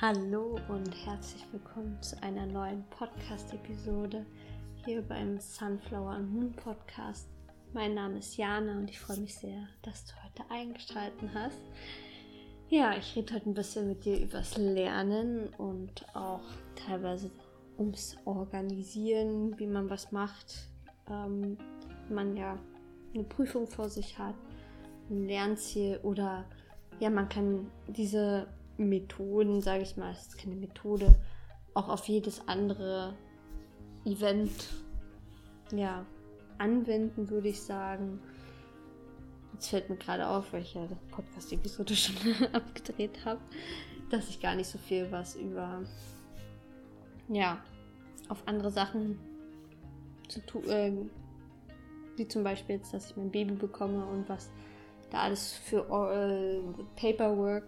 Hallo und herzlich willkommen zu einer neuen Podcast-Episode hier beim Sunflower Moon Podcast. Mein Name ist Jana und ich freue mich sehr, dass du heute eingeschaltet hast. Ja, ich rede heute ein bisschen mit dir übers Lernen und auch teilweise ums Organisieren, wie man was macht. Ähm, man ja eine Prüfung vor sich hat, ein Lernziel oder ja, man kann diese Methoden, sage ich mal, es ist keine Methode, auch auf jedes andere Event ja, anwenden, würde ich sagen. Jetzt fällt mir gerade auf, weil ich ja das Podcast-Episode schon abgedreht habe, dass ich gar nicht so viel was über, ja, auf andere Sachen zu tun, äh, wie zum Beispiel jetzt, dass ich mein Baby bekomme und was da alles für äh, Paperwork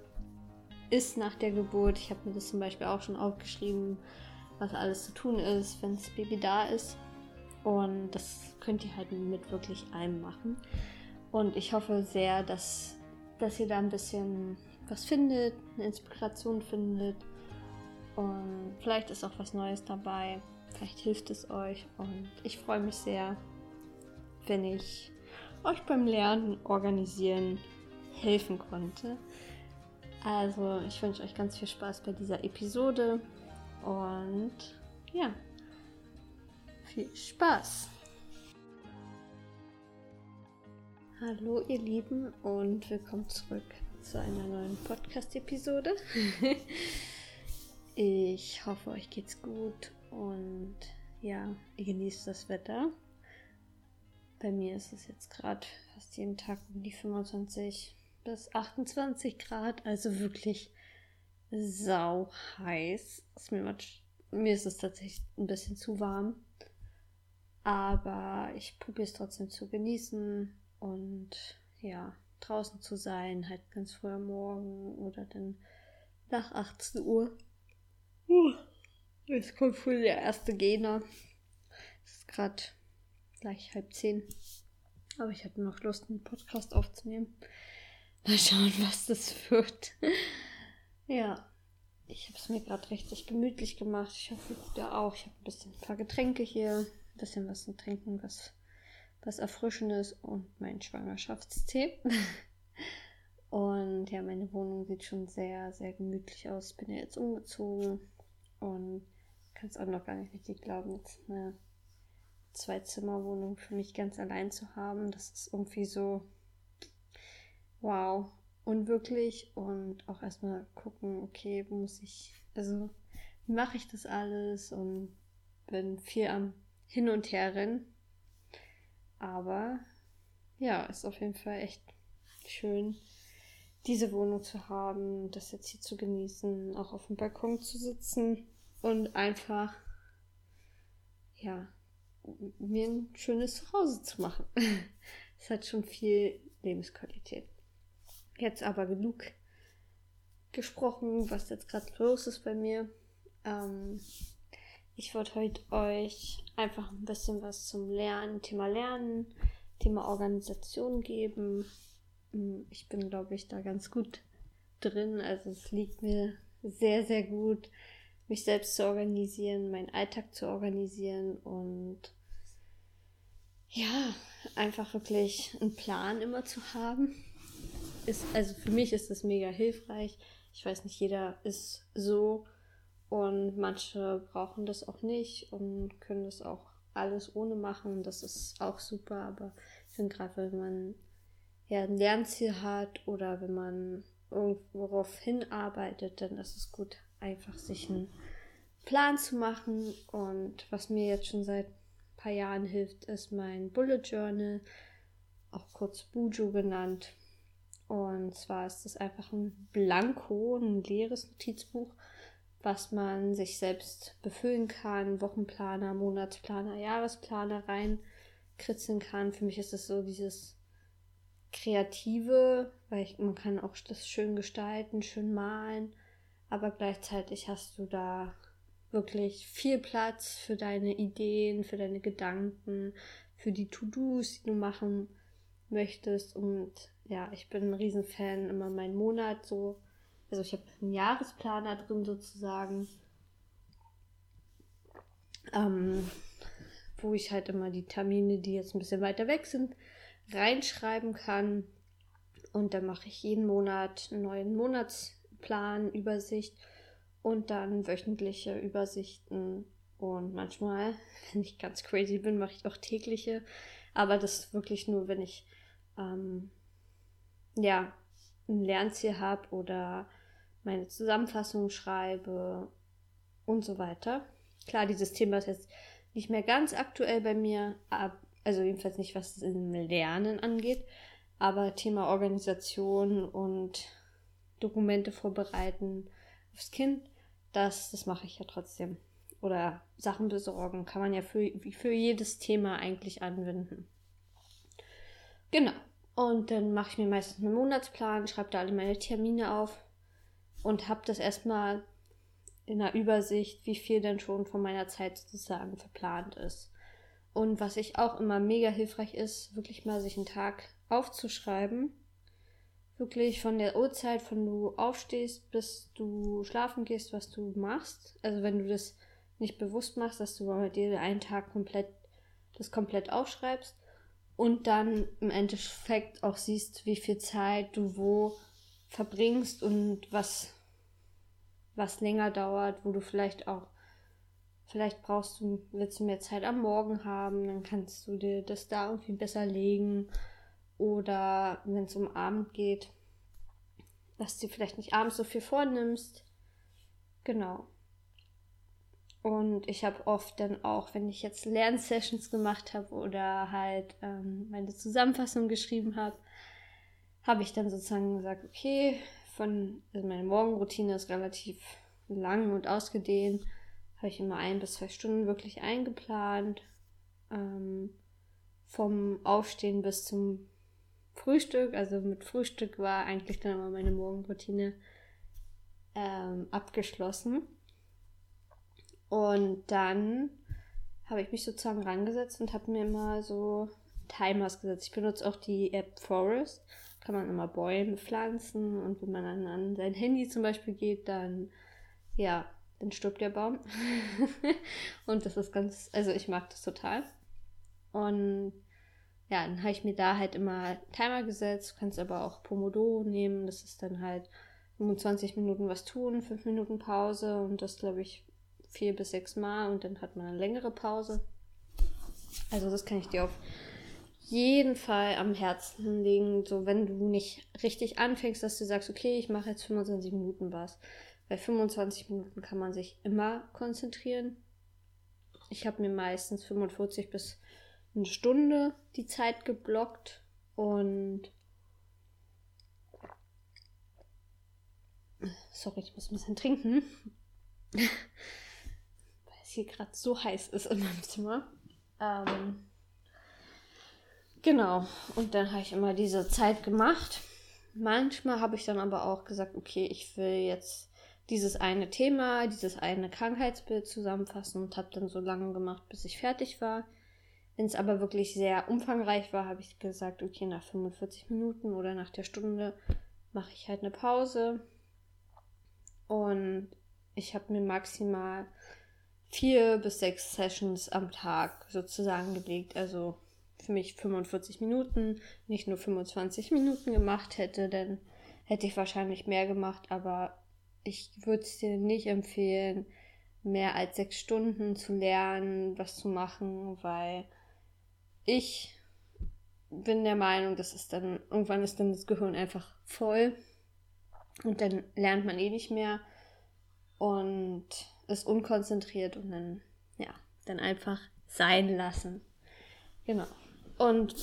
ist nach der Geburt. Ich habe mir das zum Beispiel auch schon aufgeschrieben, was alles zu tun ist, wenn das Baby da ist. Und das könnt ihr halt mit wirklich allem machen. Und ich hoffe sehr, dass, dass ihr da ein bisschen was findet, eine Inspiration findet. Und vielleicht ist auch was Neues dabei. Vielleicht hilft es euch. Und ich freue mich sehr, wenn ich euch beim Lernen organisieren helfen konnte. Also, ich wünsche euch ganz viel Spaß bei dieser Episode und ja, viel Spaß. Hallo ihr Lieben und willkommen zurück zu einer neuen Podcast-Episode. ich hoffe, euch geht's gut und ja, ihr genießt das Wetter. Bei mir ist es jetzt gerade fast jeden Tag um die 25 bis 28 Grad, also wirklich sau heiß. Ist mir, mir ist es tatsächlich ein bisschen zu warm. Aber ich probiere es trotzdem zu genießen und ja, draußen zu sein, halt ganz früh am Morgen oder dann nach 18 Uhr. Uh, jetzt kommt früh der erste Gegner. Es ist gerade gleich halb zehn. Aber ich hatte noch Lust, einen Podcast aufzunehmen. Mal schauen, was das wird. ja, ich habe es mir gerade richtig gemütlich gemacht. Ich hoffe, ihr auch. Ich habe ein bisschen ein paar Getränke hier, ein bisschen was zu trinken, was, was Erfrischendes und mein Schwangerschaftstee. und ja, meine Wohnung sieht schon sehr, sehr gemütlich aus. Ich bin ja jetzt umgezogen und kann es auch noch gar nicht richtig glauben, jetzt eine Zwei-Zimmer-Wohnung für mich ganz allein zu haben. Das ist irgendwie so wow, unwirklich und auch erstmal gucken, okay, muss ich, also wie mache ich das alles und bin viel am Hin und Her. Aber ja, ist auf jeden Fall echt schön, diese Wohnung zu haben, das jetzt hier zu genießen, auch auf dem Balkon zu sitzen und einfach, ja, mir ein schönes Zuhause zu machen. Es hat schon viel Lebensqualität. Jetzt aber genug gesprochen, was jetzt gerade los ist bei mir. Ähm, ich wollte heute euch einfach ein bisschen was zum Lernen, Thema Lernen, Thema Organisation geben. Hm, ich bin, glaube ich, da ganz gut drin. Also es liegt mir sehr, sehr gut, mich selbst zu organisieren, meinen Alltag zu organisieren und ja, einfach wirklich einen Plan immer zu haben ist, also für mich ist das mega hilfreich. Ich weiß nicht, jeder ist so und manche brauchen das auch nicht und können das auch alles ohne machen. Das ist auch super, aber ich finde gerade, wenn man ja ein Lernziel hat oder wenn man worauf hinarbeitet, dann ist es gut, einfach sich einen Plan zu machen. Und was mir jetzt schon seit ein paar Jahren hilft, ist mein Bullet Journal, auch kurz Bujo genannt. Und zwar ist es einfach ein Blanko, ein leeres Notizbuch, was man sich selbst befüllen kann, Wochenplaner, Monatsplaner, Jahresplaner reinkritzeln kann. Für mich ist es so dieses Kreative, weil ich, man kann auch das schön gestalten, schön malen, aber gleichzeitig hast du da wirklich viel Platz für deine Ideen, für deine Gedanken, für die To-Dos, die du machen möchtest und ja, ich bin ein Riesenfan, immer meinen Monat so Also ich habe einen Jahresplaner drin sozusagen, ähm, wo ich halt immer die Termine, die jetzt ein bisschen weiter weg sind, reinschreiben kann. Und dann mache ich jeden Monat einen neuen Monatsplan, Übersicht und dann wöchentliche Übersichten. Und manchmal, wenn ich ganz crazy bin, mache ich auch tägliche. Aber das ist wirklich nur, wenn ich ähm, ja ein Lernziel habe oder meine Zusammenfassung schreibe und so weiter. Klar, dieses Thema ist jetzt nicht mehr ganz aktuell bei mir, also jedenfalls nicht, was das Lernen angeht, aber Thema Organisation und Dokumente vorbereiten aufs Kind, das, das mache ich ja trotzdem. Oder Sachen besorgen kann man ja für, für jedes Thema eigentlich anwenden. Genau. Und dann mache ich mir meistens einen Monatsplan, schreibe da alle meine Termine auf und habe das erstmal in einer Übersicht, wie viel denn schon von meiner Zeit sozusagen verplant ist. Und was ich auch immer mega hilfreich ist, wirklich mal sich einen Tag aufzuschreiben. Wirklich von der Uhrzeit, von du aufstehst, bis du schlafen gehst, was du machst. Also wenn du das nicht bewusst machst, dass du bei dir einen Tag komplett das komplett aufschreibst und dann im Endeffekt auch siehst, wie viel Zeit du wo verbringst und was was länger dauert, wo du vielleicht auch, vielleicht brauchst du, willst du mehr Zeit am Morgen haben, dann kannst du dir das da irgendwie besser legen. Oder wenn es um Abend geht, dass du vielleicht nicht abends so viel vornimmst. Genau. Und ich habe oft dann auch, wenn ich jetzt Lernsessions gemacht habe oder halt ähm, meine Zusammenfassung geschrieben habe, habe ich dann sozusagen gesagt, okay, von, also meine Morgenroutine ist relativ lang und ausgedehnt. Habe ich immer ein bis zwei Stunden wirklich eingeplant. Ähm, vom Aufstehen bis zum Frühstück. Also mit Frühstück war eigentlich dann immer meine Morgenroutine ähm, abgeschlossen. Und dann habe ich mich sozusagen rangesetzt und habe mir immer so Timers gesetzt. Ich benutze auch die App Forest kann man immer Bäume pflanzen und wenn man dann an sein Handy zum Beispiel geht, dann ja, dann stirbt der Baum. und das ist ganz, also ich mag das total. Und ja, dann habe ich mir da halt immer Timer gesetzt. Du kannst aber auch Pomodoro nehmen. Das ist dann halt 25 Minuten was tun, 5 Minuten Pause und das glaube ich vier bis sechs Mal und dann hat man eine längere Pause. Also das kann ich dir auf jeden Fall am Herzen liegen, so wenn du nicht richtig anfängst, dass du sagst, okay, ich mache jetzt 25 Minuten was. Bei 25 Minuten kann man sich immer konzentrieren. Ich habe mir meistens 45 bis eine Stunde die Zeit geblockt und sorry, ich muss ein bisschen trinken, es hier gerade so heiß ist in meinem Zimmer. Ähm, Genau. Und dann habe ich immer diese Zeit gemacht. Manchmal habe ich dann aber auch gesagt, okay, ich will jetzt dieses eine Thema, dieses eine Krankheitsbild zusammenfassen und habe dann so lange gemacht, bis ich fertig war. Wenn es aber wirklich sehr umfangreich war, habe ich gesagt, okay, nach 45 Minuten oder nach der Stunde mache ich halt eine Pause. Und ich habe mir maximal vier bis sechs Sessions am Tag sozusagen gelegt. Also für mich 45 Minuten, nicht nur 25 Minuten gemacht hätte, dann hätte ich wahrscheinlich mehr gemacht, aber ich würde es dir nicht empfehlen, mehr als sechs Stunden zu lernen, was zu machen, weil ich bin der Meinung, dass es dann, irgendwann ist dann das Gehirn einfach voll und dann lernt man eh nicht mehr und ist unkonzentriert und dann, ja, dann einfach sein lassen. Genau. Und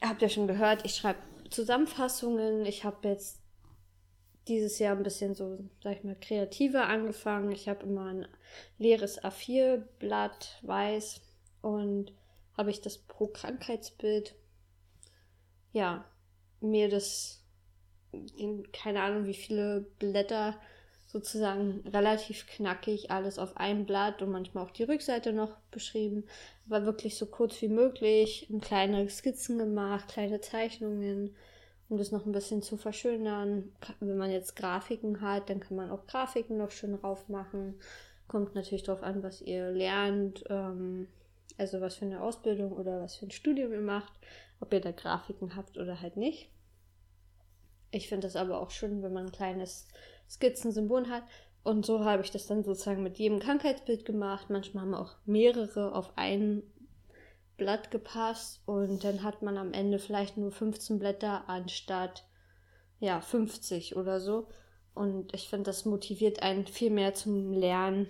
habt ihr schon gehört, ich schreibe Zusammenfassungen. Ich habe jetzt dieses Jahr ein bisschen so, sag ich mal, kreativer angefangen. Ich habe immer ein leeres A4-Blatt weiß und habe ich das pro Krankheitsbild, ja, mir das, keine Ahnung, wie viele Blätter sozusagen relativ knackig alles auf einem Blatt und manchmal auch die Rückseite noch beschrieben. Aber wirklich so kurz wie möglich, kleine Skizzen gemacht, kleine Zeichnungen um das noch ein bisschen zu verschönern. Wenn man jetzt Grafiken hat, dann kann man auch Grafiken noch schön drauf machen. Kommt natürlich darauf an, was ihr lernt, ähm, also was für eine Ausbildung oder was für ein Studium ihr macht, ob ihr da Grafiken habt oder halt nicht. Ich finde das aber auch schön, wenn man ein kleines Skizzensymbol hat. Und so habe ich das dann sozusagen mit jedem Krankheitsbild gemacht. Manchmal haben auch mehrere auf ein Blatt gepasst und dann hat man am Ende vielleicht nur 15 Blätter anstatt ja 50 oder so. Und ich finde, das motiviert einen viel mehr zum Lernen,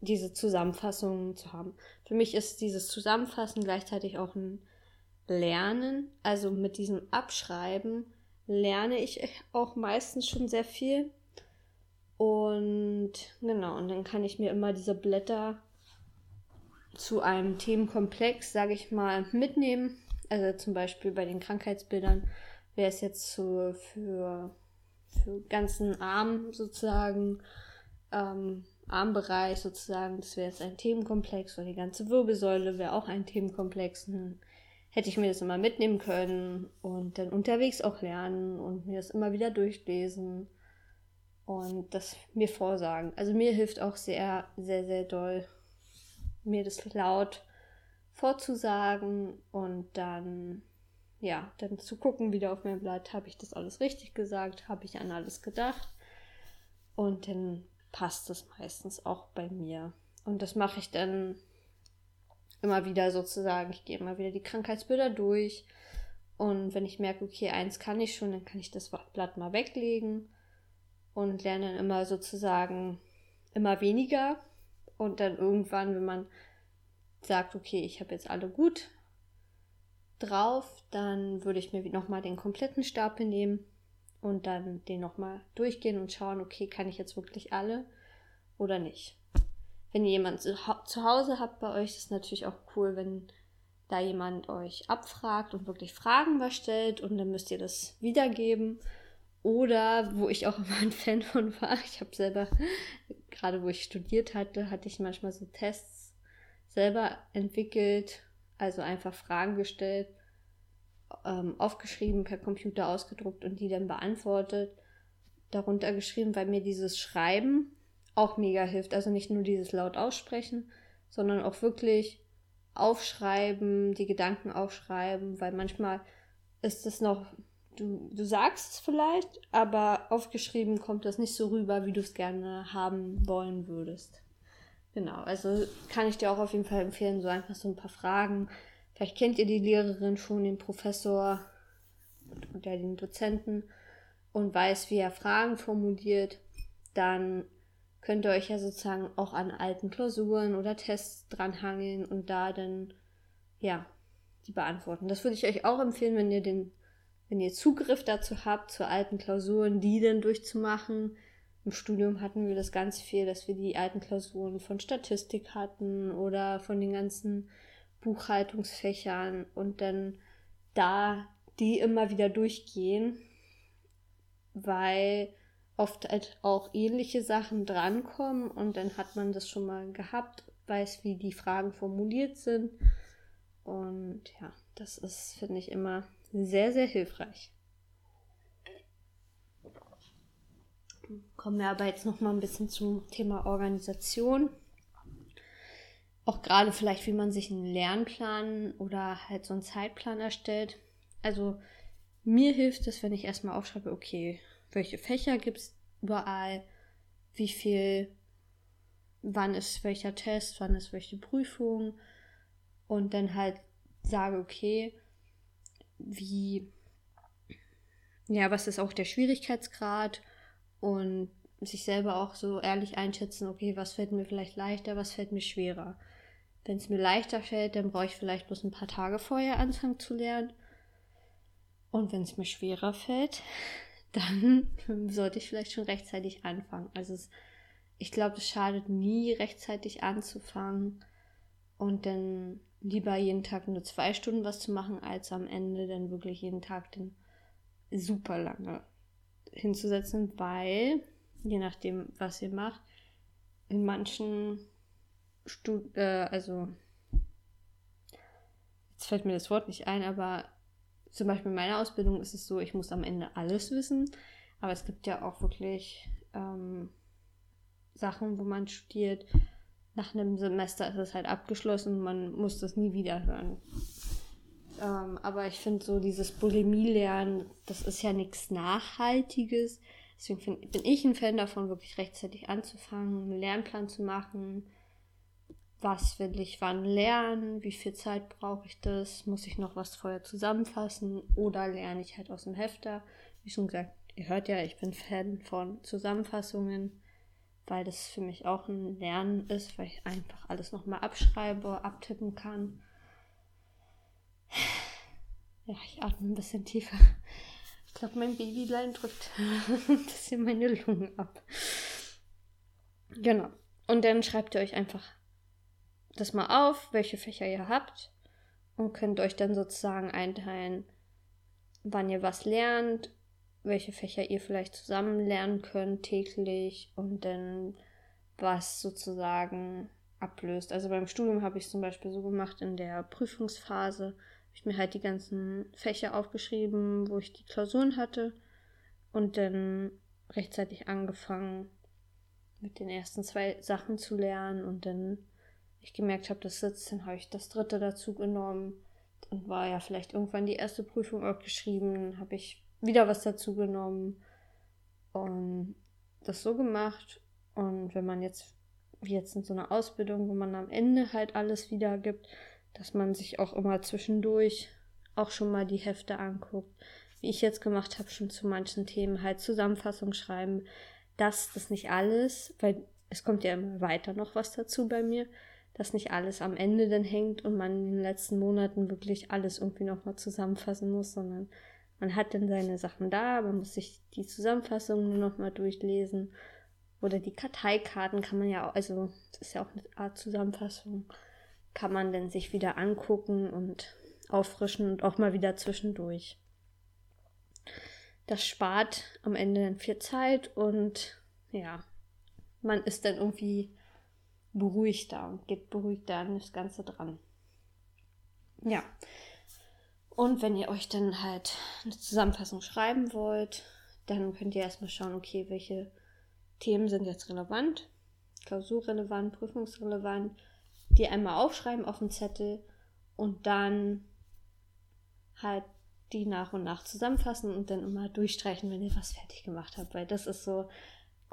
diese Zusammenfassungen zu haben. Für mich ist dieses Zusammenfassen gleichzeitig auch ein Lernen. Also mit diesem Abschreiben lerne ich auch meistens schon sehr viel. Und genau, und dann kann ich mir immer diese Blätter zu einem Themenkomplex, sage ich mal, mitnehmen. Also zum Beispiel bei den Krankheitsbildern wäre es jetzt so für, für ganzen Arm sozusagen, ähm, Armbereich sozusagen, das wäre jetzt ein Themenkomplex oder die ganze Wirbelsäule wäre auch ein Themenkomplex. Dann hätte ich mir das immer mitnehmen können und dann unterwegs auch lernen und mir das immer wieder durchlesen und das mir vorsagen. Also mir hilft auch sehr, sehr, sehr doll mir das laut vorzusagen und dann, ja, dann zu gucken wieder auf mein Blatt, habe ich das alles richtig gesagt, habe ich an alles gedacht und dann passt das meistens auch bei mir. Und das mache ich dann immer wieder sozusagen. Ich gehe immer wieder die Krankheitsbilder durch. Und wenn ich merke, okay, eins kann ich schon, dann kann ich das Blatt mal weglegen und lerne dann immer sozusagen immer weniger und dann irgendwann, wenn man sagt, okay, ich habe jetzt alle gut drauf, dann würde ich mir nochmal den kompletten Stapel nehmen und dann den nochmal durchgehen und schauen, okay, kann ich jetzt wirklich alle oder nicht. Wenn ihr jemanden zu Hause habt bei euch, ist natürlich auch cool, wenn da jemand euch abfragt und wirklich Fragen was stellt und dann müsst ihr das wiedergeben. Oder wo ich auch immer ein Fan von war, ich habe selber gerade wo ich studiert hatte, hatte ich manchmal so Tests selber entwickelt, also einfach Fragen gestellt, ähm, aufgeschrieben, per Computer ausgedruckt und die dann beantwortet, darunter geschrieben, weil mir dieses Schreiben auch mega hilft. Also nicht nur dieses laut aussprechen, sondern auch wirklich aufschreiben, die Gedanken aufschreiben, weil manchmal ist es noch du, du sagst es vielleicht, aber aufgeschrieben kommt das nicht so rüber, wie du es gerne haben wollen würdest. Genau, also kann ich dir auch auf jeden Fall empfehlen, so einfach so ein paar Fragen. Vielleicht kennt ihr die Lehrerin schon, den Professor oder den Dozenten und weiß, wie er Fragen formuliert. Dann könnt ihr euch ja sozusagen auch an alten Klausuren oder Tests dranhangeln und da dann, ja, die beantworten. Das würde ich euch auch empfehlen, wenn ihr den wenn ihr Zugriff dazu habt, zu alten Klausuren, die dann durchzumachen. Im Studium hatten wir das ganz viel, dass wir die alten Klausuren von Statistik hatten oder von den ganzen Buchhaltungsfächern und dann da die immer wieder durchgehen, weil oft halt auch ähnliche Sachen drankommen und dann hat man das schon mal gehabt, weiß, wie die Fragen formuliert sind. Und ja, das ist, finde ich, immer sehr, sehr hilfreich. Kommen wir aber jetzt noch mal ein bisschen zum Thema Organisation. Auch gerade vielleicht, wie man sich einen Lernplan oder halt so einen Zeitplan erstellt. Also mir hilft es, wenn ich erstmal aufschreibe, okay, welche Fächer gibt es überall, wie viel, wann ist welcher Test, wann ist welche Prüfung und dann halt sage, okay, wie, ja, was ist auch der Schwierigkeitsgrad und sich selber auch so ehrlich einschätzen, okay, was fällt mir vielleicht leichter, was fällt mir schwerer. Wenn es mir leichter fällt, dann brauche ich vielleicht bloß ein paar Tage vorher anfangen zu lernen. Und wenn es mir schwerer fällt, dann sollte ich vielleicht schon rechtzeitig anfangen. Also es, ich glaube, es schadet nie, rechtzeitig anzufangen und dann lieber jeden Tag nur zwei Stunden was zu machen, als am Ende dann wirklich jeden Tag den super lange hinzusetzen, weil, je nachdem, was ihr macht, in manchen Stud äh, also jetzt fällt mir das Wort nicht ein, aber zum Beispiel in meiner Ausbildung ist es so, ich muss am Ende alles wissen. Aber es gibt ja auch wirklich ähm, Sachen, wo man studiert. Nach einem Semester ist es halt abgeschlossen, man muss das nie wieder hören. Ähm, aber ich finde so dieses Bulimie-Lernen, das ist ja nichts Nachhaltiges. Deswegen find, bin ich ein Fan davon, wirklich rechtzeitig anzufangen, einen Lernplan zu machen. Was will ich wann lernen? Wie viel Zeit brauche ich das? Muss ich noch was vorher zusammenfassen? Oder lerne ich halt aus dem Hefter? Wie schon gesagt, ihr hört ja, ich bin Fan von Zusammenfassungen, weil das für mich auch ein Lernen ist, weil ich einfach alles nochmal abschreibe, abtippen kann. Ja, ich atme ein bisschen tiefer. Ich glaube, mein Babylein drückt ein bisschen meine Lungen ab. Genau. Und dann schreibt ihr euch einfach das mal auf, welche Fächer ihr habt und könnt euch dann sozusagen einteilen, wann ihr was lernt, welche Fächer ihr vielleicht zusammen lernen könnt täglich und dann was sozusagen ablöst. Also beim Studium habe ich es zum Beispiel so gemacht in der Prüfungsphase, ich mir halt die ganzen Fächer aufgeschrieben, wo ich die Klausuren hatte und dann rechtzeitig angefangen mit den ersten zwei Sachen zu lernen und dann ich gemerkt habe, das sitzt, dann habe ich das dritte dazu genommen und war ja vielleicht irgendwann die erste Prüfung auch geschrieben, habe ich wieder was dazu genommen und das so gemacht und wenn man jetzt wie jetzt in so einer Ausbildung, wo man am Ende halt alles wiedergibt, dass man sich auch immer zwischendurch auch schon mal die Hefte anguckt. Wie ich jetzt gemacht habe, schon zu manchen Themen halt Zusammenfassung schreiben. Das, das nicht alles, weil es kommt ja immer weiter noch was dazu bei mir, dass nicht alles am Ende dann hängt und man in den letzten Monaten wirklich alles irgendwie nochmal zusammenfassen muss, sondern man hat dann seine Sachen da, man muss sich die Zusammenfassung nur nochmal durchlesen. Oder die Karteikarten kann man ja auch, also das ist ja auch eine Art Zusammenfassung kann man denn sich wieder angucken und auffrischen und auch mal wieder zwischendurch. Das spart am Ende dann viel Zeit und ja, man ist dann irgendwie beruhigter und geht beruhigter an das Ganze dran. Ja. Und wenn ihr euch dann halt eine Zusammenfassung schreiben wollt, dann könnt ihr erstmal schauen, okay, welche Themen sind jetzt relevant, klausurrelevant, prüfungsrelevant die einmal aufschreiben auf dem Zettel und dann halt die nach und nach zusammenfassen und dann immer durchstreichen, wenn ihr was fertig gemacht habt. Weil das ist so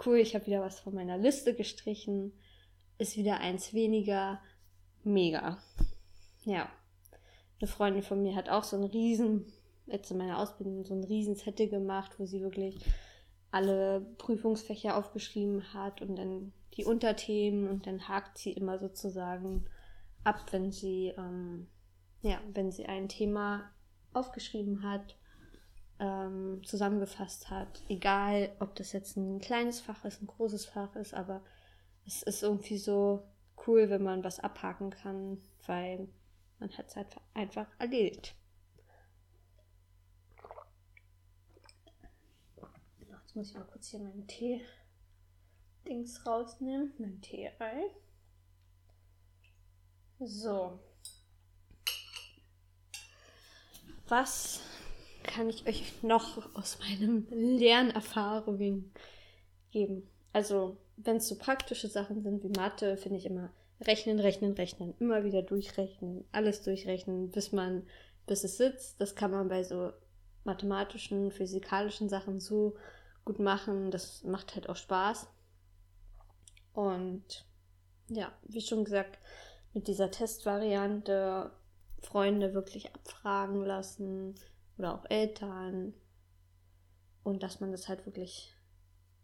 cool, ich habe wieder was von meiner Liste gestrichen, ist wieder eins weniger, mega. Ja. Eine Freundin von mir hat auch so einen riesen, jetzt in meiner Ausbildung, so einen riesen gemacht, wo sie wirklich alle Prüfungsfächer aufgeschrieben hat und dann die Unterthemen und dann hakt sie immer sozusagen ab, wenn sie, ähm, ja, wenn sie ein Thema aufgeschrieben hat, ähm, zusammengefasst hat. Egal, ob das jetzt ein kleines Fach ist, ein großes Fach ist, aber es ist irgendwie so cool, wenn man was abhaken kann, weil man hat es halt einfach erledigt. Jetzt muss ich mal kurz hier meinen Tee Dings rausnehmen, mein Tee-Ei. So. Was kann ich euch noch aus meinen Lernerfahrungen geben? Also, wenn es so praktische Sachen sind wie Mathe, finde ich immer rechnen, rechnen, rechnen, immer wieder durchrechnen, alles durchrechnen, bis man, bis es sitzt. Das kann man bei so mathematischen, physikalischen Sachen so gut machen. Das macht halt auch Spaß. Und ja, wie schon gesagt, mit dieser Testvariante Freunde wirklich abfragen lassen oder auch Eltern und dass man das halt wirklich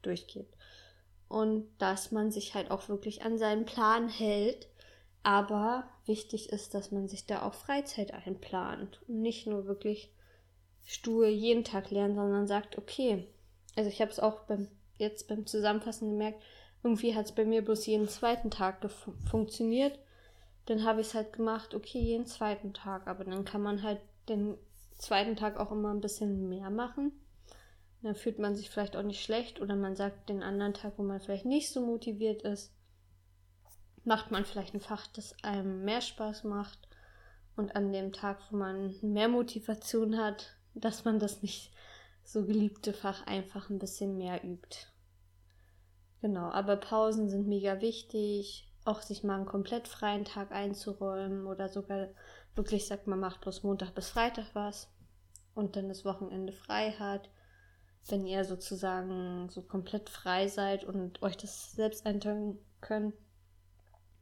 durchgeht. Und dass man sich halt auch wirklich an seinen Plan hält. Aber wichtig ist, dass man sich da auch Freizeit einplant und nicht nur wirklich stur jeden Tag lernen, sondern sagt, okay, also ich habe es auch beim, jetzt beim Zusammenfassen gemerkt, irgendwie hat es bei mir bloß jeden zweiten Tag funktioniert. Dann habe ich es halt gemacht, okay, jeden zweiten Tag. Aber dann kann man halt den zweiten Tag auch immer ein bisschen mehr machen. Dann fühlt man sich vielleicht auch nicht schlecht oder man sagt den anderen Tag, wo man vielleicht nicht so motiviert ist, macht man vielleicht ein Fach, das einem mehr Spaß macht. und an dem Tag, wo man mehr Motivation hat, dass man das nicht so geliebte Fach einfach ein bisschen mehr übt. Genau, aber Pausen sind mega wichtig, auch sich mal einen komplett freien Tag einzuräumen oder sogar wirklich sagt, man macht bloß Montag bis Freitag was und dann das Wochenende frei hat. Wenn ihr sozusagen so komplett frei seid und euch das selbst einteilen könnt,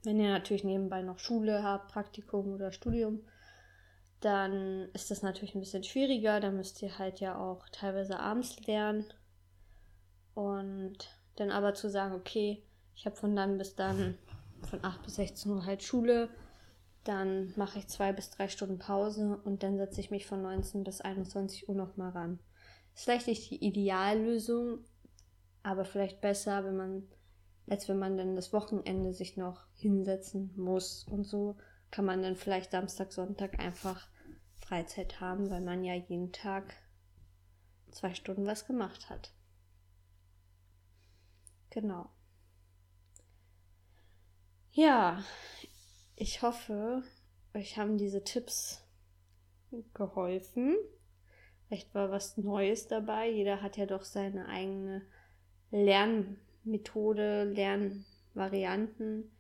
wenn ihr natürlich nebenbei noch Schule habt, Praktikum oder Studium, dann ist das natürlich ein bisschen schwieriger. Da müsst ihr halt ja auch teilweise abends lernen. Und dann aber zu sagen, okay, ich habe von dann bis dann von 8 bis 16 Uhr halt Schule, dann mache ich zwei bis drei Stunden Pause und dann setze ich mich von 19 bis 21 Uhr nochmal ran. Ist vielleicht nicht die Ideallösung, aber vielleicht besser, wenn man als wenn man dann das Wochenende sich noch hinsetzen muss. Und so kann man dann vielleicht Samstag, Sonntag einfach Freizeit haben, weil man ja jeden Tag zwei Stunden was gemacht hat. Genau. Ja, ich hoffe, euch haben diese Tipps geholfen. Vielleicht war was Neues dabei. Jeder hat ja doch seine eigene Lern Methode, Lernvarianten.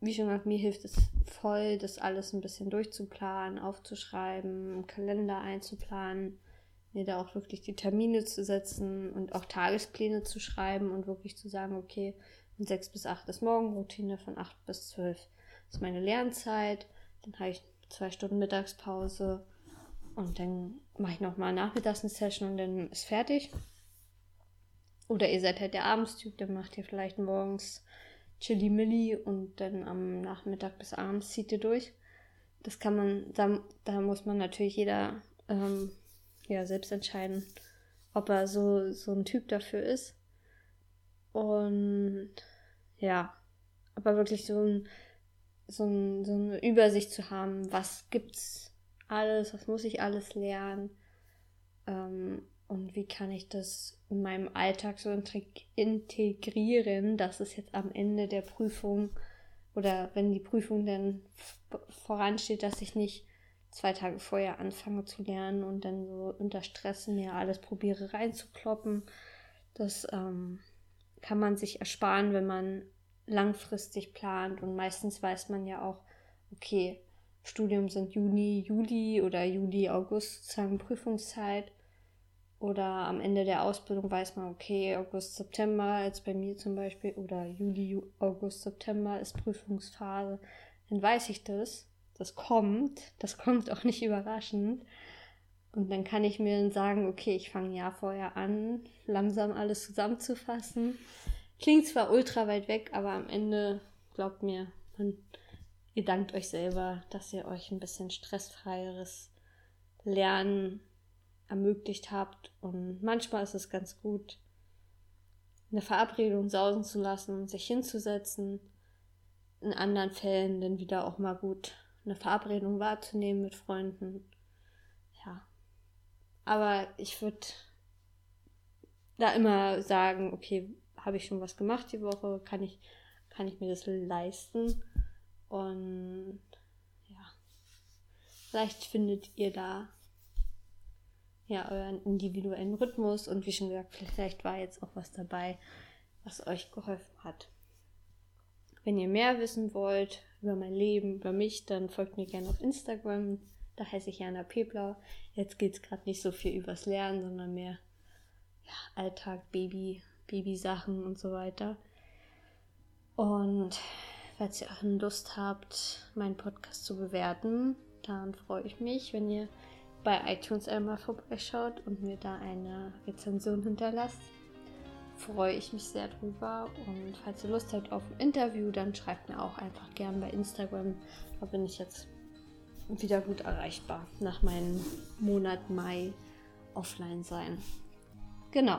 Wie schon gesagt, mir hilft es voll, das alles ein bisschen durchzuplanen, aufzuschreiben, im Kalender einzuplanen, mir da auch wirklich die Termine zu setzen und auch Tagespläne zu schreiben und wirklich zu sagen, okay, von 6 bis 8 ist Morgenroutine, von 8 bis 12 ist meine Lernzeit, dann habe ich zwei Stunden Mittagspause und dann mache ich nochmal nachmittags eine Session und dann ist fertig. Oder ihr seid halt der Abendstyp, dann macht ihr vielleicht morgens Chili Milli und dann am Nachmittag bis abends zieht ihr durch. Das kann man, da, da muss man natürlich jeder ähm, ja, selbst entscheiden, ob er so, so ein Typ dafür ist. Und ja, aber wirklich so, ein, so, ein, so eine Übersicht zu haben, was gibt's alles, was muss ich alles lernen ähm, und wie kann ich das in meinem Alltag so integrieren, dass es jetzt am Ende der Prüfung oder wenn die Prüfung dann voransteht, dass ich nicht zwei Tage vorher anfange zu lernen und dann so unter Stress mir alles probiere reinzukloppen. Das ähm, kann man sich ersparen, wenn man langfristig plant und meistens weiß man ja auch, okay, Studium sind Juni, Juli oder Juli, August sozusagen Prüfungszeit oder am Ende der Ausbildung weiß man, okay, August, September, jetzt bei mir zum Beispiel, oder Juli, August, September ist Prüfungsphase. Dann weiß ich das. Das kommt. Das kommt auch nicht überraschend. Und dann kann ich mir dann sagen, okay, ich fange Jahr vorher an, langsam alles zusammenzufassen. Klingt zwar ultra weit weg, aber am Ende, glaubt mir, man, ihr dankt euch selber, dass ihr euch ein bisschen stressfreieres Lernen ermöglicht habt. Und manchmal ist es ganz gut, eine Verabredung sausen zu lassen und sich hinzusetzen. In anderen Fällen dann wieder auch mal gut, eine Verabredung wahrzunehmen mit Freunden. Ja. Aber ich würde da immer sagen, okay, habe ich schon was gemacht die Woche? Kann ich, kann ich mir das leisten? Und ja, vielleicht findet ihr da ja, euren individuellen Rhythmus und wie schon gesagt, vielleicht war jetzt auch was dabei, was euch geholfen hat. Wenn ihr mehr wissen wollt über mein Leben, über mich, dann folgt mir gerne auf Instagram. Da heiße ich Jana Peblau. Jetzt geht es gerade nicht so viel übers Lernen, sondern mehr ja, Alltag, Baby, Babysachen und so weiter. Und falls ihr auch Lust habt, meinen Podcast zu bewerten, dann freue ich mich, wenn ihr bei iTunes einmal vorbeischaut und mir da eine Rezension hinterlasst. Freue ich mich sehr drüber. Und falls ihr Lust habt auf ein Interview, dann schreibt mir auch einfach gern bei Instagram. Da bin ich jetzt wieder gut erreichbar nach meinem Monat Mai offline sein. Genau.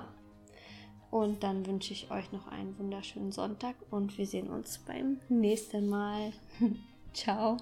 Und dann wünsche ich euch noch einen wunderschönen Sonntag und wir sehen uns beim nächsten Mal. Ciao.